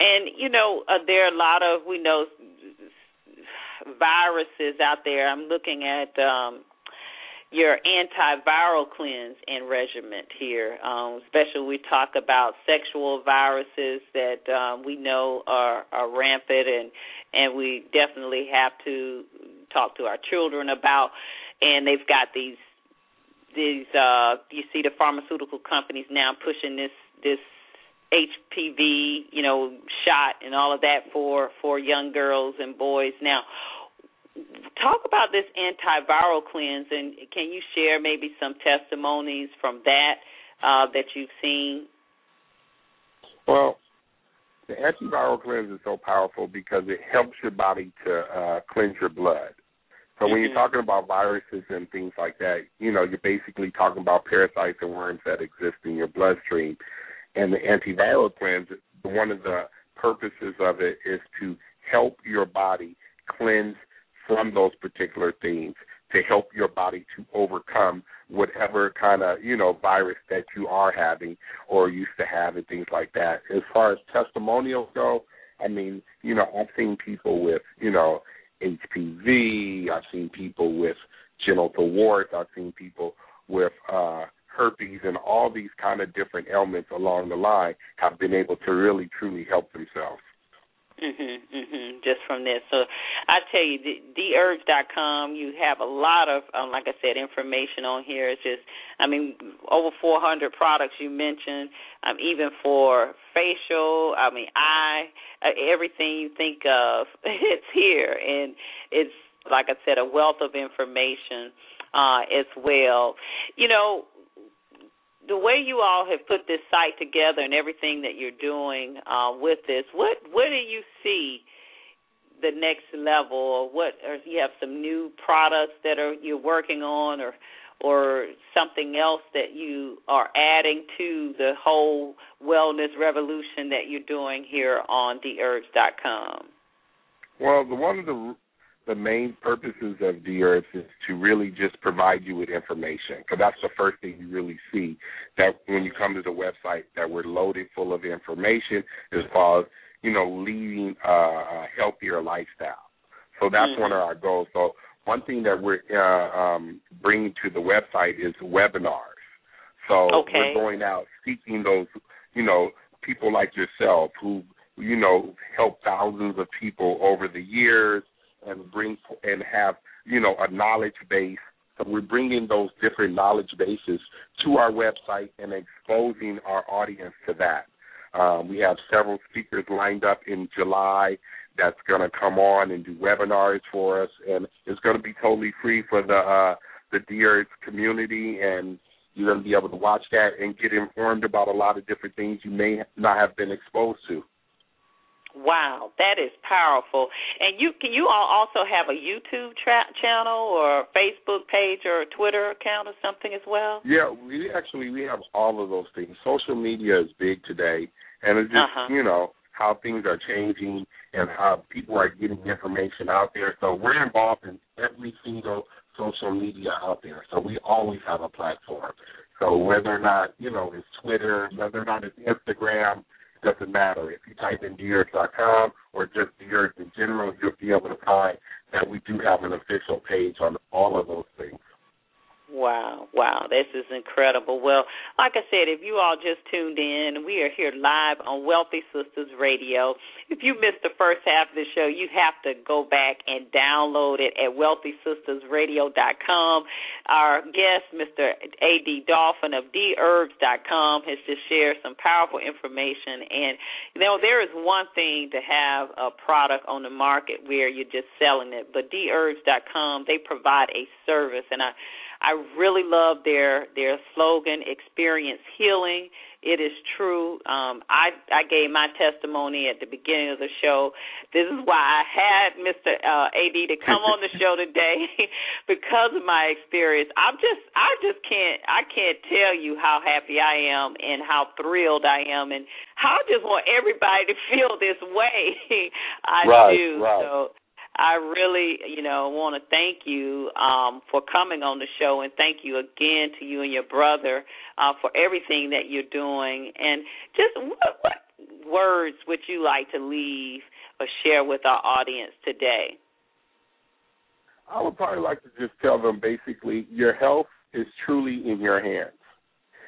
And you know, uh, there are a lot of we know viruses out there. I'm looking at um your antiviral cleanse and regimen here. Um, especially we talk about sexual viruses that um, we know are, are rampant, and and we definitely have to talk to our children about. And they've got these these uh, you see the pharmaceutical companies now pushing this this HPV, you know, shot and all of that for for young girls and boys. Now, talk about this antiviral cleanse, and can you share maybe some testimonies from that uh, that you've seen? Well, the antiviral cleanse is so powerful because it helps your body to uh, cleanse your blood. So when Mm-hmm. you're talking about viruses and things like that, you know, you're basically talking about parasites and worms that exist in your bloodstream. And the antiviral cleanse, one of the purposes of it is to help your body cleanse from those particular things to help your body to overcome whatever kind of you know virus that you are having or used to have and things like that. As far as testimonials go, I mean, you know, I've seen people with you know HPV. I've seen people with genital warts. I've seen people with uh herpes and all these kind of different ailments along the line have been able to really truly help themselves. Mhm, mhm. Just from this, so I tell you, the, com. You have a lot of, um, like I said, information on here. It's just, I mean, over 400 products you mentioned. Um, even for facial, I mean, eye, uh, everything you think of, it's here, and it's like I said, a wealth of information uh, as well. You know, the way you all have put this site together and everything that you're doing uh, with this, what what do you see the next level, or what? Or you have some new products that are you're working on, or or something else that you are adding to the whole wellness revolution that you're doing here on dherbs.com? Well, the one of the the main purposes of DHerbs is to really just provide you with information because that's the first thing you really see that when you come to the website that we're loaded full of information as far as you know leading a, a healthier lifestyle. So that's mm-hmm. one of our goals. So one thing that we're uh, um, bringing to the website is webinars. So okay. we're going out seeking those you know people like yourself who you know help thousands of people over the years and bring and have you know a knowledge base. So we're bringing those different knowledge bases to our website and exposing our audience to that. Um, we have several speakers lined up in July that's going to come on and do webinars for us, and it's going to be totally free for the uh, the DHerbs community, and you're going to be able to watch that and get informed about a lot of different things you may not have been exposed to. Wow, that is powerful. And you can you all also have a YouTube tra- channel or Facebook page or a Twitter account or something as well? Yeah, we actually we have all of those things. Social media is big today, and it's just uh-huh. you know how things are changing and how people are getting information out there. So we're involved in every single social media out there. So we always have a platform. So whether or not you know it's Twitter, whether or not it's Instagram doesn't matter. If you type in DHerbs.com or just DHerbs in general, you'll be able to find that we do have an official page on all of those things. Wow, wow, this is incredible. Well, like I said, if you all just tuned in, we are here live on Wealthy Sistas Radio. If you missed the first half of the show, you have to go back and download it at wealthysistasradio.com. Our guest, Mr. A.D. Dolphin of dherbs.com, has just shared some powerful information. And, you know, there is one thing to have a product on the market where you're just selling it, but dherbs.com, they provide a service. And I I really love their their slogan, experience healing. It is true. Um, I I gave my testimony at the beginning of the show. This is why I had Mr. Uh, A.D. to come on the show today because of my experience. I'm just I just can't I can't tell you how happy I am and how thrilled I am and how I just want everybody to feel this way. I right, do. Right. So I really, you know, want to thank you um, for coming on the show, and thank you again to you and your brother uh, for everything that you're doing. And just what, what words would you like to leave or share with our audience today? I would probably like to just tell them basically, your health is truly in your hands,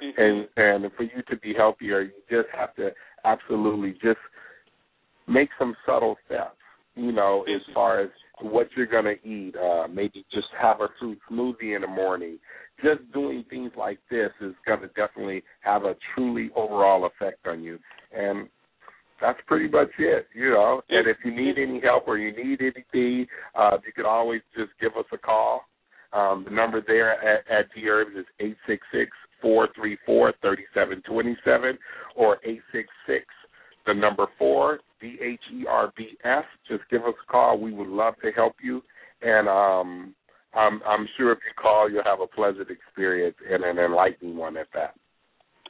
mm-hmm. and and for you to be healthier, you just have to absolutely just make some subtle steps you know, as far as what you're to eat. Uh, maybe just have a fruit smoothie in the morning. Just doing things like this is to definitely have a truly overall effect on you. And that's pretty much it, you know. And if you need any help or you need anything, uh, you can always just give us a call. Um, the number there at, at DHerbs is eight six six four three four thirty seven twenty seven or eight six six the number four D H E R B S. Just give us a call. We would love to help you, and um, I'm I'm sure if you call, you'll have a pleasant experience and an enlightening one at that.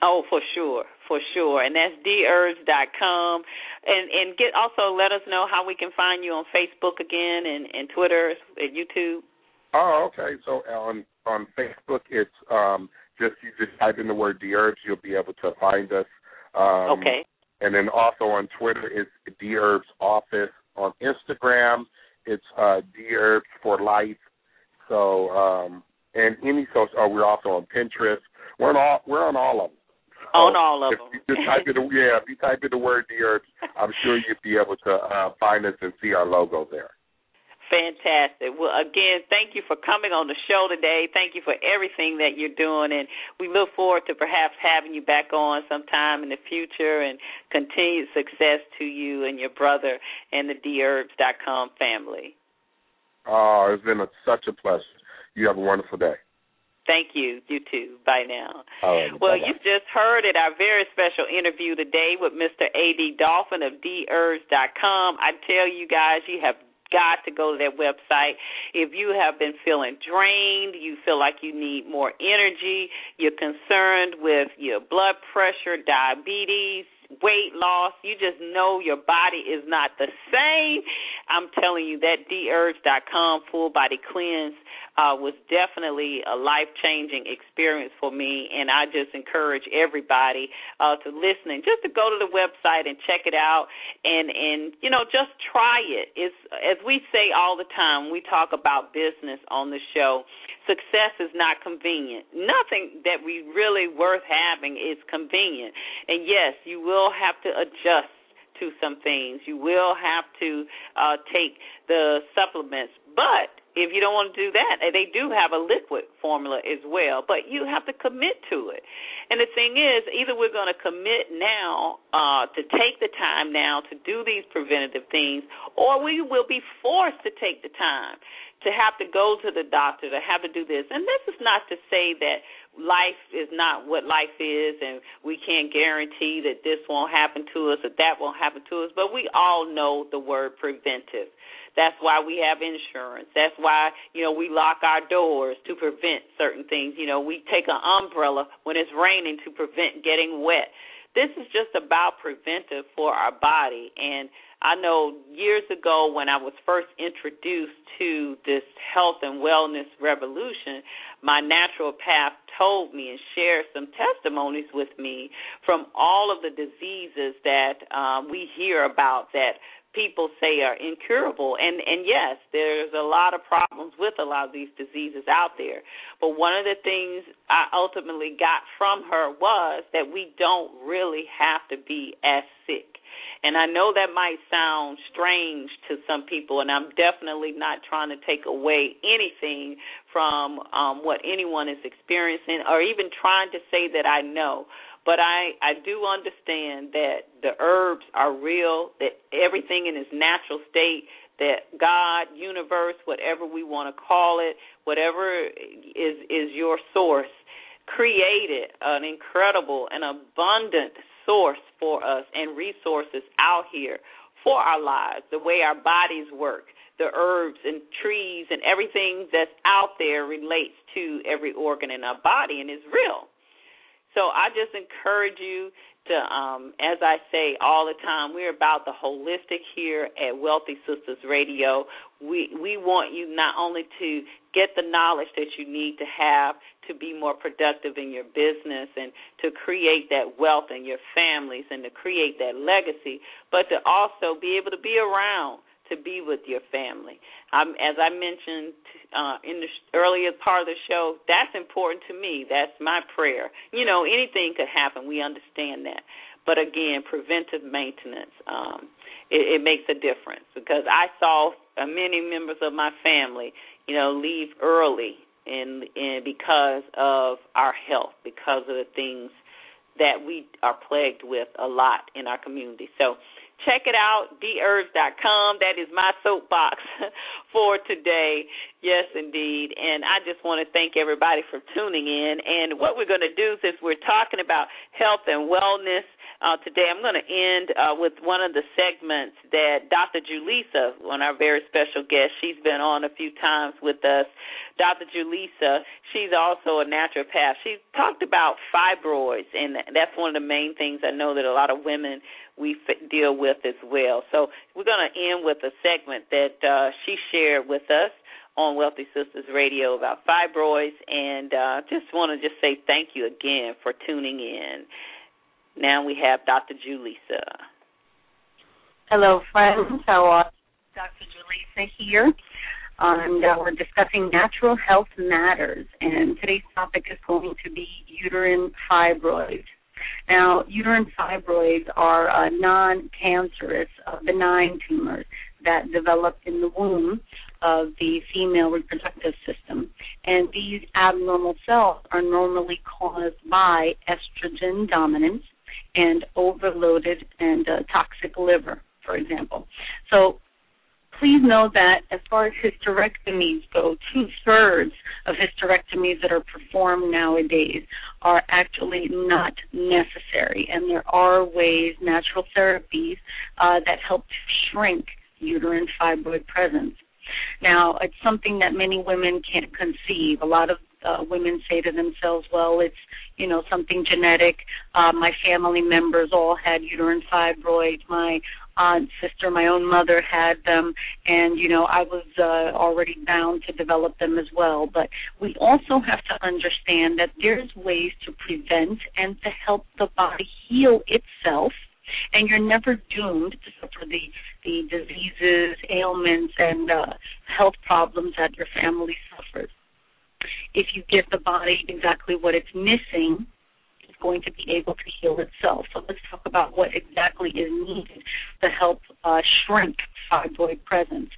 Oh, for sure, for sure, and that's dherbs.com. And and get also let us know how we can find you on Facebook again and and Twitter and YouTube. Oh, okay. So on on Facebook, it's um just you just type in the word dherbs, you'll be able to find us. Um, okay. And then also on Twitter, it's Dherbs Office. On Instagram, it's uh, Dherbs for Life. So, um, and any social, oh, we're also on Pinterest. We're on all, we're on all of them. So on all of if them. You just type in the, yeah, if you type in the word Dherbs, I'm sure you'd be able to uh, find us and see our logo there. Fantastic. Well, again, thank you for coming on the show today. Thank you for everything that you're doing, and we look forward to perhaps having you back on sometime in the future. And continued success to you and your brother and the dherbs.com family. Oh, it's been a, such a pleasure. You have a wonderful day. Thank you. You too. Bye now. Right, well, bye-bye. you just heard it. Our very special interview today with Mr. A.D. Dolphin of DHerbs.com. I tell you guys, you have got to go to their website. If you have been feeling drained, you feel like you need more energy, you're concerned with your blood pressure, diabetes, weight loss, you just know your body is not the same. I'm telling you that dherbs.com full body cleanse uh, was definitely a life changing experience for me, and I just encourage everybody uh, to listening just to go to the website and check it out, and and you know just try it. It's as we say all the time. We talk about business on the show. Success is not convenient. Nothing that we really worth having is convenient, and yes, you will have to adjust to some things. You will have to uh, take the supplements, but if you don't want to do that, they do have a liquid formula as well, but you have to commit to it. And the thing is, either we're going to commit now uh, to take the time now to do these preventative things, or we will be forced to take the time to have to go to the doctor to have to do this. And this is not to say that life is not what life is and we can't guarantee that this won't happen to us or that won't happen to us, but we all know the word preventive. That's why we have insurance. That's why, you know, we lock our doors to prevent certain things. You know, we take an umbrella when it's raining to prevent getting wet. This is just about preventive for our body. And I know years ago when I was first introduced to this health and wellness revolution, my naturopath told me and shared some testimonies with me from all of the diseases that um, we hear about that people say are incurable. And and yes there's a lot of problems with a lot of these diseases out there. But one of the things i ultimately got from her was that we don't really have to be as sick. And i know that might sound strange to some people and i'm definitely not trying to take away anything from um what anyone is experiencing or even trying to say that i know but I I do understand that the herbs are real, that everything in its natural state, that God, universe, whatever we want to call it, whatever is is your source, created an incredible and abundant source for us and resources out here for our lives, the way our bodies work, the herbs and trees and everything that's out there relates to every organ in our body and is real. So I just encourage you to, um, as I say all the time, we're about the holistic here at Wealthy Sistas Radio. We we want you not only to get the knowledge that you need to have to be more productive in your business and to create that wealth in your families and to create that legacy, but to also be able to be around to be with your family. Um, as I mentioned uh, in the earlier part of the show, that's important to me. That's my prayer. You know, anything could happen. We understand that. But again, preventive maintenance, um, it, it makes a difference because I saw uh, many members of my family, you know, leave early and, and because of our health, because of the things that we are plagued with a lot in our community. So Check it out, dherbs.com. That is my soapbox for today. Yes, indeed. And I just want to thank everybody for tuning in. And what we're going to do, since we're talking about health and wellness, uh, today I'm going to end uh, with one of the segments that Dr. Julissa, one of our very special guests, she's been on a few times with us. Dr. Julissa, she's also a naturopath. She talked about fibroids, and that's one of the main things I know that a lot of women we f- deal with as well. So we're going to end with a segment that uh, she shared with us on Wealthy Sistas Radio about fibroids, and uh, just want to just say thank you again for tuning in. Now we have Dr. Julissa. Hello, friends. How are? Dr. Julissa here. And uh, we're discussing natural health matters, and today's topic is going to be uterine fibroids. Now, uterine fibroids are uh, non-cancerous, uh, benign tumors that develop in the womb of the female reproductive system. And these abnormal cells are normally caused by estrogen dominance and overloaded and uh, toxic liver, for example. So please know that as far as hysterectomies go, two thirds of hysterectomies that are performed nowadays are actually not necessary, and there are ways, natural therapies, uh, that help shrink uterine fibroid presence. Now, it's something that many women can't conceive. A lot of uh, women say to themselves, well, it's, you know, something genetic. Uh, my family members all had uterine fibroids. My aunt, sister, my own mother had them, and, you know, I was uh, already bound to develop them as well. But we also have to understand that there's ways to prevent and to help the body heal itself and you're never doomed to suffer the the diseases, ailments, and uh, health problems that your family suffers. If you give the body exactly what it's missing, going to be able to heal itself. So let's talk about what exactly is needed to help uh, shrink fibroid presence.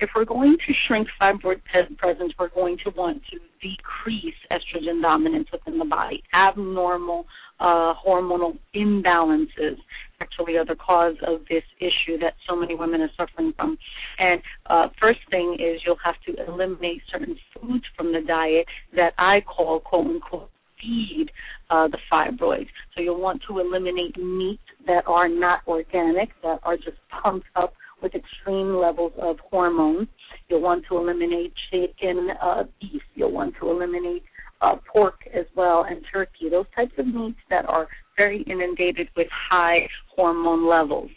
If we're going to shrink fibroid presence, we're going to want to decrease estrogen dominance within the body. Abnormal uh, hormonal imbalances actually are the cause of this issue that so many women are suffering from. And uh, first thing is you'll have to eliminate certain foods from the diet that I call quote unquote feed uh, the fibroids. So you'll want to eliminate meats that are not organic, that are just pumped up with extreme levels of hormones. You'll want to eliminate chicken, uh, beef. You'll want to eliminate uh, pork as well and turkey. Those types of meats that are very inundated with high hormone levels.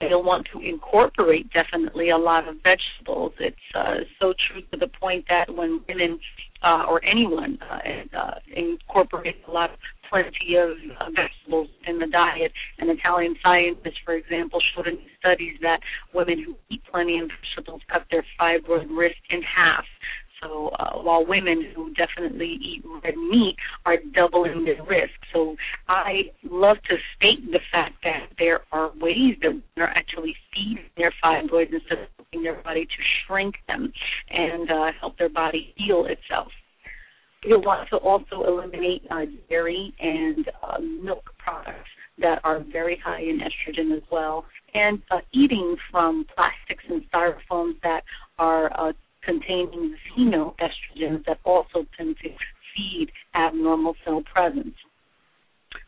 You'll want to incorporate definitely a lot of vegetables. It's uh, so true to the point that when women uh, or anyone uh, uh, incorporate a lot of plenty of uh, vegetables in the diet, an Italian scientist, for example, showed in studies that women who eat plenty of vegetables cut their fibroid risk in half. So uh, while women who definitely eat red meat are doubling their risk. So I love to state the fact that there are ways that women are actually feeding their fibroids instead of helping their body to shrink them and uh, help their body heal itself. You'll want to also eliminate uh, dairy and uh, milk products that are very high in estrogen as well, and uh, eating from plastics and styrofoams that are uh, containing xenoestrogens that also tend to feed abnormal cell presence.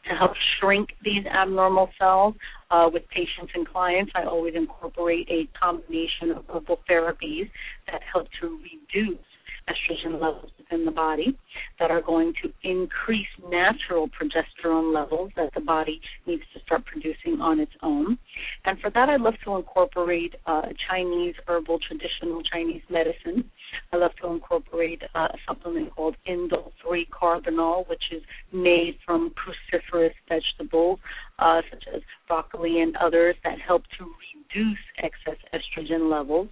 To help shrink these abnormal cells uh, with patients and clients, I always incorporate a combination of herbal therapies that help to reduce estrogen levels within the body that are going to increase natural progesterone levels that the body needs to start producing on its own. And for that, I love to incorporate uh, Chinese herbal traditional Chinese medicine. I love to incorporate uh, a supplement called Indole 3 Carbinol, which is made from cruciferous vegetables uh, such as broccoli and others that help to reduce excess estrogen levels.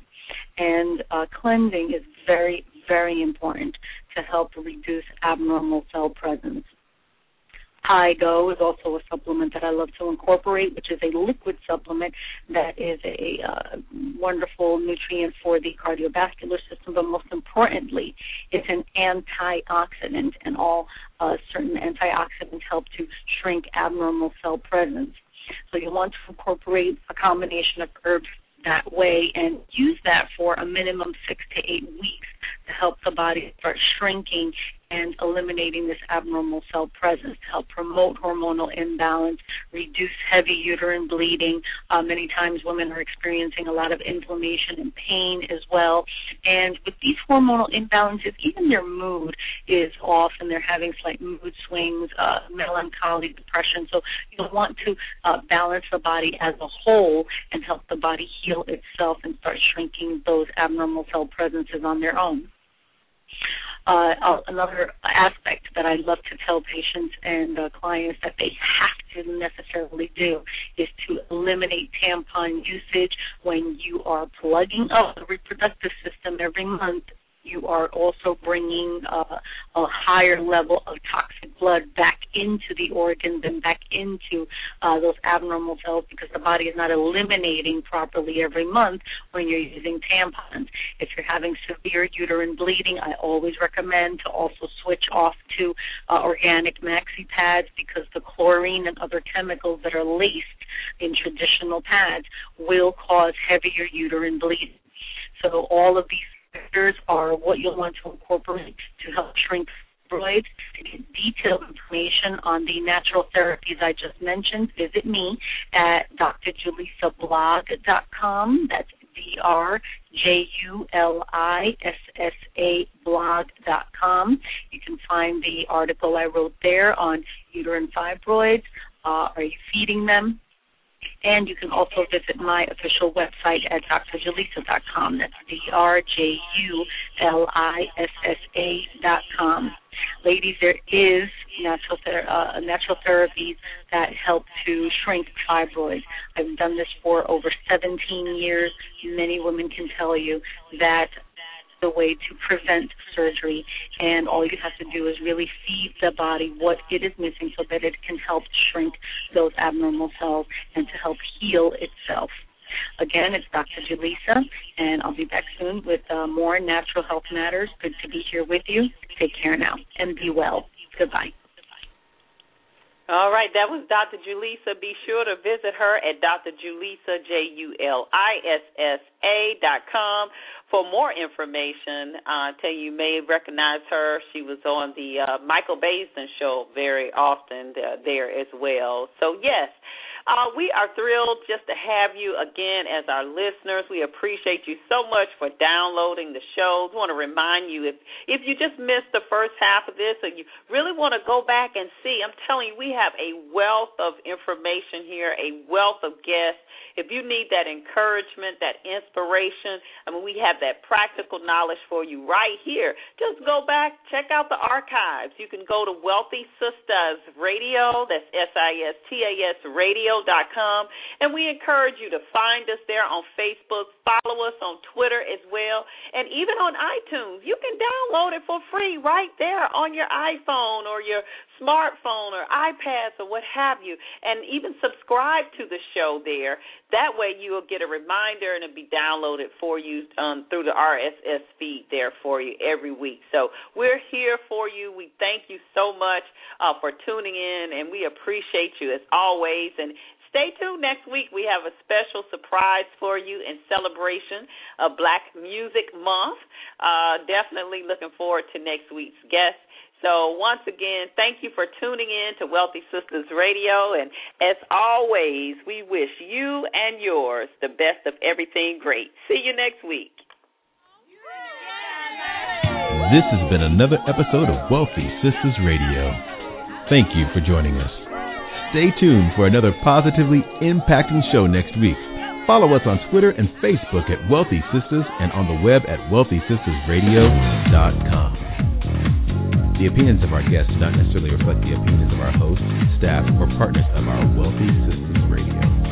And uh, cleansing is very, very important to help reduce abnormal cell presence. Go is also a supplement that I love to incorporate, which is a liquid supplement that is a uh, wonderful nutrient for the cardiovascular system, but most importantly, it's an antioxidant, and all uh, certain antioxidants help to shrink abnormal cell presence. So you want to incorporate a combination of herbs that way and use that for a minimum six to eight weeks to help the body start shrinking and eliminating this abnormal cell presence to help promote hormonal imbalance, reduce heavy uterine bleeding. Uh, many times women are experiencing a lot of inflammation and pain as well. And with these hormonal imbalances, even their mood is off and they're having slight mood swings, uh, melancholy, depression. So you'll want to uh, balance the body as a whole and help the body heal itself and start shrinking those abnormal cell presences on their own. Uh, uh, another aspect that I love to tell patients and uh, clients that they have to necessarily do is to eliminate tampon usage when you are plugging up the reproductive system every month you are also bringing uh, a higher level of toxic blood back into the organs and back into uh, those abnormal cells because the body is not eliminating properly every month when you're using tampons. If you're having severe uterine bleeding, I always recommend to also switch off to uh, organic maxi pads because the chlorine and other chemicals that are laced in traditional pads will cause heavier uterine bleeding. So all of these are what you'll want to incorporate to help shrink fibroids. To get detailed information on the natural therapies I just mentioned, visit me at drjulissa.blog.com. That's D R J U L I S S A blog.com. You can find the article I wrote there on uterine fibroids. Uh, are you feeding them? And you can also visit my official website at drjulissa.com. That's D-R-J-U-L-I-S-S-A.com. Ladies, there is natural ther- uh, natural therapies that help to shrink fibroids. I've done this for over 17 years. Many women can tell you that the way to prevent surgery, and all you have to do is really feed the body what it is missing so that it can help shrink those abnormal cells and to help heal itself. Again, it's Dr. Julissa, and I'll be back soon with uh, more natural health matters. Good to be here with you. Take care now and be well. Goodbye. All right, that was Dr. Julissa. Be sure to visit her at Dr. Julissa, J U L I S S A dot com for more information. Uh, tell you, may recognize her. She was on the uh, Michael Baisden show very often uh, there as well. So, yes. Uh, we are thrilled just to have you again as our listeners. We appreciate you so much for downloading the shows. We want to remind you if if you just missed the first half of this and you really want to go back and see, I'm telling you, we have a wealth of information here, a wealth of guests if you need that encouragement, that inspiration, I mean, we have that practical knowledge for you right here. Just go back, check out the archives. You can go to Wealthy Sistas Radio, that's S I S T A S and we encourage you to find us there on Facebook, follow us on Twitter as well, and even on iTunes. You can download it for free right there on your iPhone or your smartphone or iPads or what have you, and even subscribe to the show there. That way, you will get a reminder and it'll be downloaded for you um, through the RSS feed there for you every week. So we're here for you. We thank you so much uh, for tuning in, and we appreciate you as always. And Stay tuned next week. We have a special surprise for you in celebration of Black Music Month. Uh, definitely looking forward to next week's guest. So, once again, thank you for tuning in to Wealthy Sistas Radio. And as always, we wish you and yours the best of everything great. See you next week. This has been another episode of Wealthy Sistas Radio. Thank you for joining us. Stay tuned for another positively impacting show next week. Follow us on Twitter and Facebook at Wealthy Sistas and on the web at wealthysistasradio.com. The opinions of our guests do not necessarily reflect the opinions of our hosts, staff, or partners of our Wealthy Sistas Radio.